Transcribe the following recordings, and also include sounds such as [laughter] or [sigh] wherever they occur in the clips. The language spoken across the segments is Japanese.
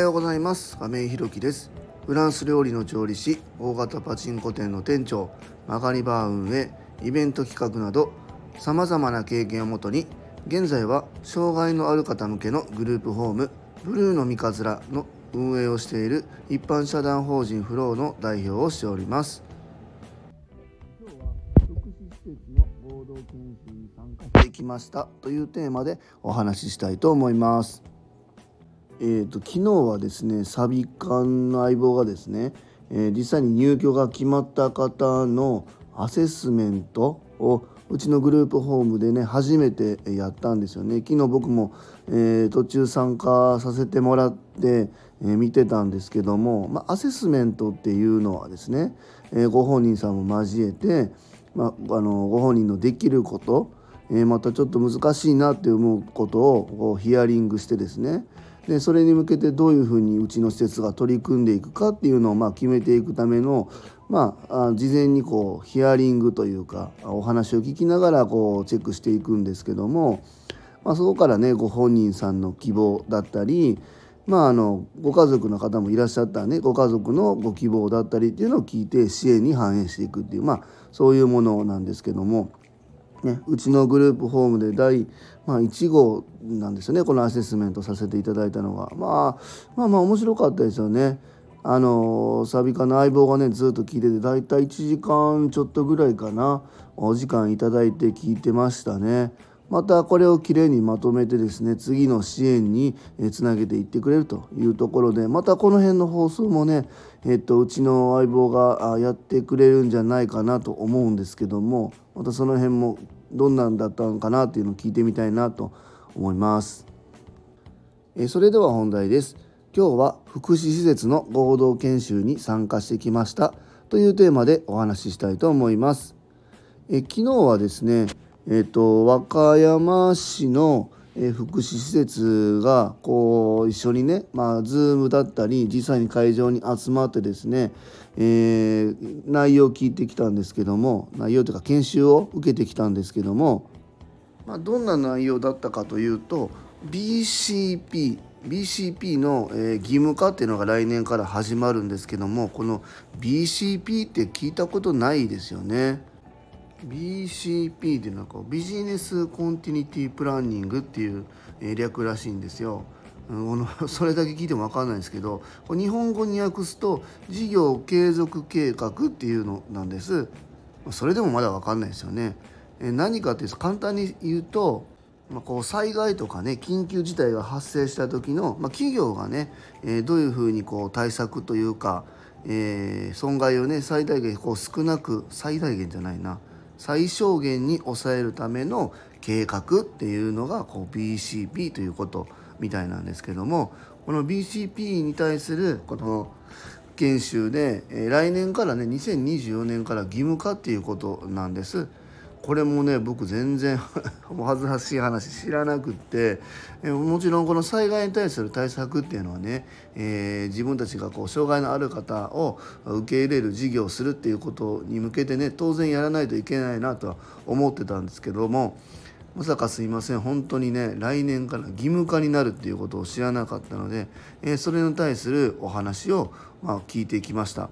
ようございます。亀井ひろきです。フランス料理の調理師大型パチンコ店の店長曲がりバー運営イベント企画などさまざまな経験をもとに現在は障害のある方向けのグループホームブルーの三日面の運営をしている一般社団法人フローの代表をしております。今日は福祉施設の合同研修に参加してきましたというテーマでお話ししたいと思います。えーと、昨日はですねサビ館の相棒がですね、えー、実際に入居が決まった方のアセスメントをうちのグループホームでね初めてやったんですよね。昨日僕も、えー、途中参加させてもらって、えー、見てたんですけども、まあ、アセスメントっていうのはですね、えご本人さんも交えて、まあ、あのご本人のできること、えまたちょっと難しいなって思うことをヒアリングしてですねでそれに向けてどういうふうにうちの施設が取り組んでいくかっていうのをまあ決めていくための、まあ、事前にこうヒアリングというかお話を聞きながらこうチェックしていくんですけども、まあ、そこからねご本人さんの希望だったりまあ、あのご家族の方もいらっしゃったねご家族のご希望だったりっていうのを聞いて支援に反映していくっていうまあそういうものなんですけどもね、うちのグループホームで第、まあ、1号なんですよねこのアセスメントさせていただいたのが、まあ、まあまあ面白かったですよね。あのサビカの相棒がねずっと聞いてて大体1時間ちょっとぐらいかなお時間いただいて聞いてましたね。またこれをきれいにまとめてですね次の支援につなげていってくれるというところでまたこの辺の放送もね、えっと、うちの相棒がやってくれるんじゃないかなと思うんですけどもまたその辺もどんなんだったのかなっていうのを聞いてみたいなと思います。えそれでは本題です。今日は福祉施設の合同研修に参加してきましたというテーマでお話ししたいと思います。え昨日はですねえーと、和歌山市の福祉施設がこう一緒にね、まあ、Zoom だったり実際に会場に集まってですね、えー、内容を聞いてきたんですけども内容というか研修を受けてきたんですけども、まあ、どんな内容だったかというと BCP BCP の、え義務化っていうのが来年から始まるんですけどもこの BCP って聞いたことないですよね。BCP でなんかビジネスコンティニティプランニングっていう略らしいんですよ。[laughs] それだけ聞いても分かんないんですけど日本語に訳すと事業継続計画っていうのなんです。それでもまだ分かんないですよね。何かっていうと簡単に言うとまあ、こう災害とかね緊急事態が発生した時の、まあ、企業がね、どういうふうにこう対策というか、えー、損害をね最大限こう少なく最大限じゃないな。最小限に抑えるための計画っていうのがこう BCP ということみたいなんですけどもこの BCP に対するこの研修で、え来年からね2024年から義務化っていうことなんです。これもね僕全然 [laughs] 恥ずかしい話知らなくってもちろんこの災害に対する対策っていうのはね、えー、自分たちがこう障害のある方を受け入れる事業をするっていうことに向けてね当然やらないといけないなとは思ってたんですけどもまさかすいません本当にね来年から義務化になるっていうことを知らなかったので、えー、それに対するお話を、まあ、聞いてきました。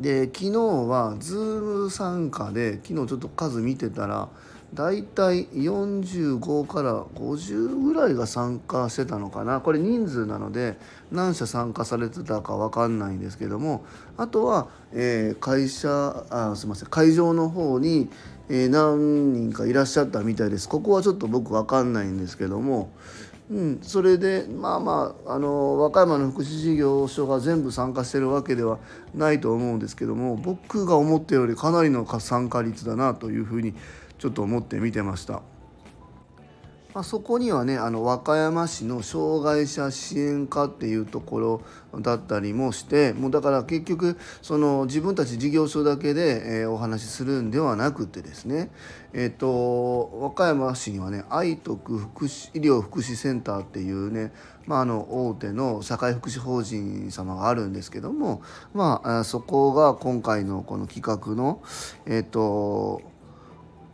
で昨日は Zoom 参加で昨日ちょっと数見てたらだいたい45から50ぐらいが参加してたのかな。これ人数なので何社参加されてたか分かんないんですけどもあとは、えー、会社あすいません会場の方に、えー、何人かいらっしゃったみたいです。ここはちょっと僕分かんないんですけどもうん、それでまあまああの和歌山の福祉事業所が全部参加してるわけではないと思うんですけども僕が思ったよりかなりの参加率だなというふうにちょっと思って見てました。まあ、そこにはねあの和歌山市の障害者支援課っていうところだったりもしてもうだから結局その自分たち事業所だけで、えー、お話しするんではなくてですね、えーと、和歌山市にはね愛徳福祉医療福祉センターっていうね、まあ、あの大手の社会福祉法人様があるんですけども、まあ、そこが今回のこの企画のえっ、ー、と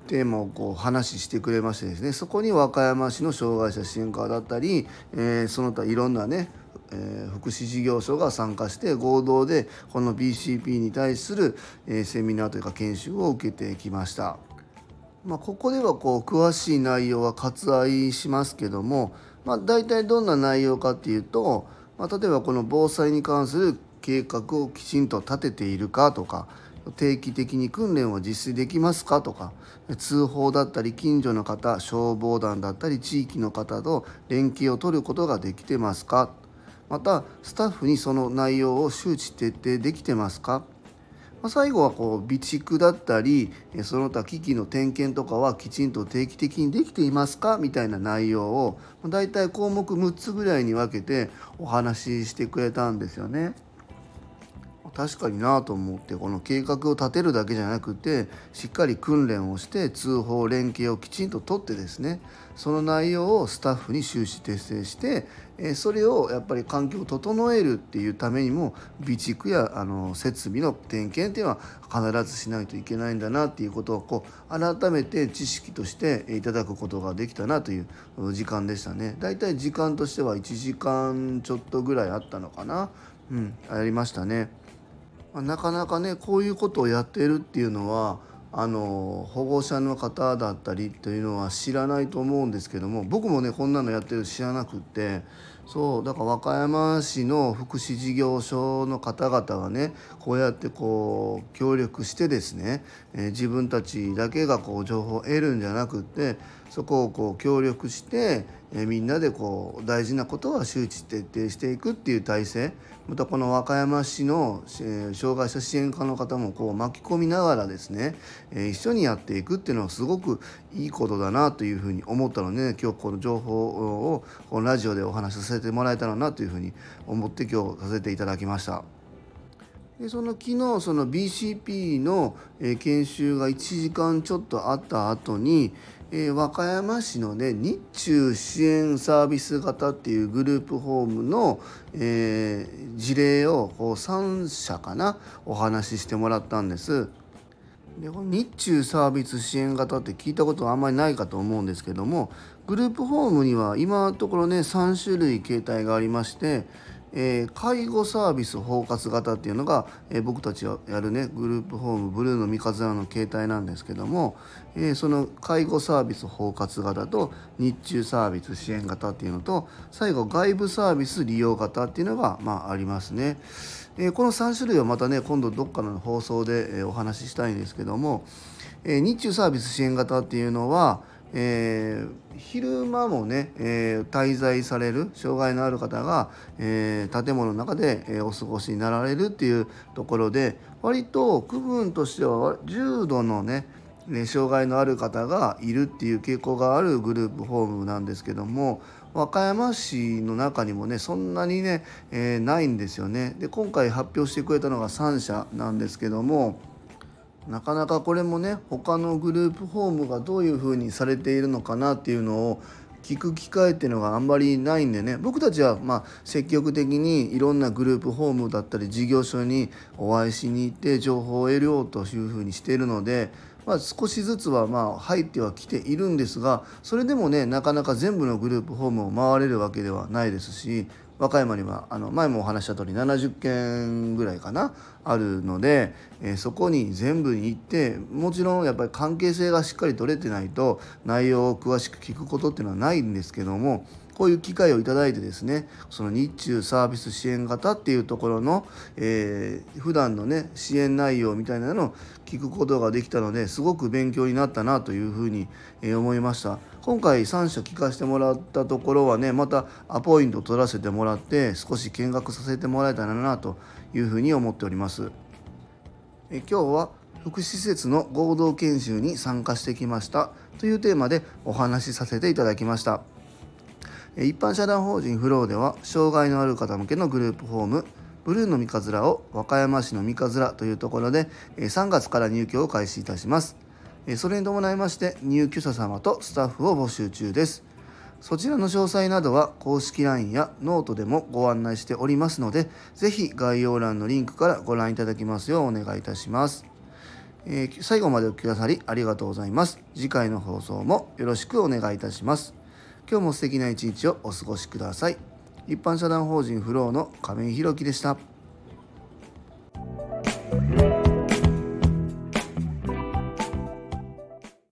テーマをこう話してくれましてですねそこに和歌山市の障害者支援課だったり、えー、その他いろんなねえー、福祉事業所が参加して合同でこの BCP に対する、えー、セミナーというか研修を受けてきました。まあ、ここではこう詳しい内容は割愛しますけども、まあ、大体どんな内容かっていうと、まあ、例えばこの防災に関する計画をきちんと立てているかとか定期的に訓練を実施できますか？とか通報だったり近所の方消防団だったり地域の方と連携を取ることができてますか？またスタッフにその内容を周知徹底できてますか？ま最後はこう備蓄だったりその他機器の点検とかはきちんと定期的にできていますか？みたいな内容をだいたい項目6つぐらいに分けてお話ししてくれたんですよね。確かになと思ってこの計画を立てるだけじゃなくてしっかり訓練をして通報連携をきちんと取ってですねその内容をスタッフに収支徹底してそれをやっぱり環境を整えるっていうためにも備蓄やあの設備の点検っていうのは必ずしないといけないんだなっていうことをこう改めて知識としていただくことができたなという時間でしたね。だいたい時間としては1時間ちょっとぐらいあったのかな。うん、やりましたね。まあ、なかなかねこういうことをやっているっていうのはあの保護者の方だったりというのは知らないと思うんですけども僕もねこんなのやってる知らなくってそうだから和歌山市の福祉事業所の方々がねこうやってこう協力してですね、えー、自分たちだけがこう情報を得るんじゃなくってそこをこう協力して、えー、みんなでこう大事なことは周知徹底していくっていう体制またこの和歌山市の、えー、障害者支援課の方もこう巻き込みながらですね、え、一緒にやっていくっていうのはすごくいいことだなというふうに思ったので、ね、今日この情報をこのラジオでお話しさせてもらえたらなというふうに思って今日させていただきました。でその昨日その BCP の、研修が1時間ちょっとあった後に、え、和歌山市のね日中支援サービス型っていうグループホームの、え、事例をこう3社かなお話ししてもらったんです。でこの日中サービス支援型って聞いたことはあんまりないかと思うんですけどもグループホームには今のところね3種類形態がありましてえー、介護サービス包括型っていうのが、えー、僕たちがやるねグループホームブルーの三日面の携帯なんですけども、えー、その介護サービス包括型と日中サービス支援型っていうのと最後外部サービス利用型っていうのが、まあ、ありますね。えこの3種類はまたね今度どっかの放送で、えお話ししたいんですけども、え日中サービス支援型っていうのはえー、昼間もね、えー、滞在される障害のある方が、えー、建物の中で、えお過ごしになられるっていうところで割と区分としては重度のね障害のある方がいるっていう傾向があるグループホームなんですけども和歌山市の中にもねそんなにね、えないんですよね。で今回発表してくれたのが3社なんですけどもなかなかこれもね他のグループホームがどういうふうにされているのかなっていうのを聞く機会っていうのがあんまりないんでね僕たちはま積極的にいろんなグループホームだったり事業所にお会いしに行って情報を得ようというふうにしているので、まあ、少しずつはまあ入ってはきているんですがそれでもねなかなか全部のグループホームを回れるわけではないですし和歌山にはあの前もお話した通り70件ぐらいかなあるので、えー、そこに全部に行ってもちろんやっぱり関係性がしっかり取れてないと内容を詳しく聞くことっていうのはないんですけどもこういう機会をいただいてですねその日中サービス支援型っていうところの、えー、普段のね支援内容みたいなのを聞くことができたのですごく勉強になったなというふうに思いました。今回3社聞かせてもらったところはねまたアポイント取らせてもらって少し見学させてもらえたらなというふうに思っております。え今日は福祉施設の合同研修に参加してきましたというテーマでお話しさせていただきました。一般社団法人フローでは障害のある方向けのグループホームブルーの三葛を和歌山市の三葛というところで3月から入居を開始いたします。それに伴いまして入居者様とスタッフを募集中です。そちらの詳細などは公式 LINE やノートでもご案内しておりますので是非概要欄のリンクからご覧いただきますようお願いいたします、えー、最後までお聴きくださりありがとうございます。次回の放送もよろしくお願いいたします。今日も素敵な一日をお過ごしください。一般社団法人フローの亀井宏樹でした。thank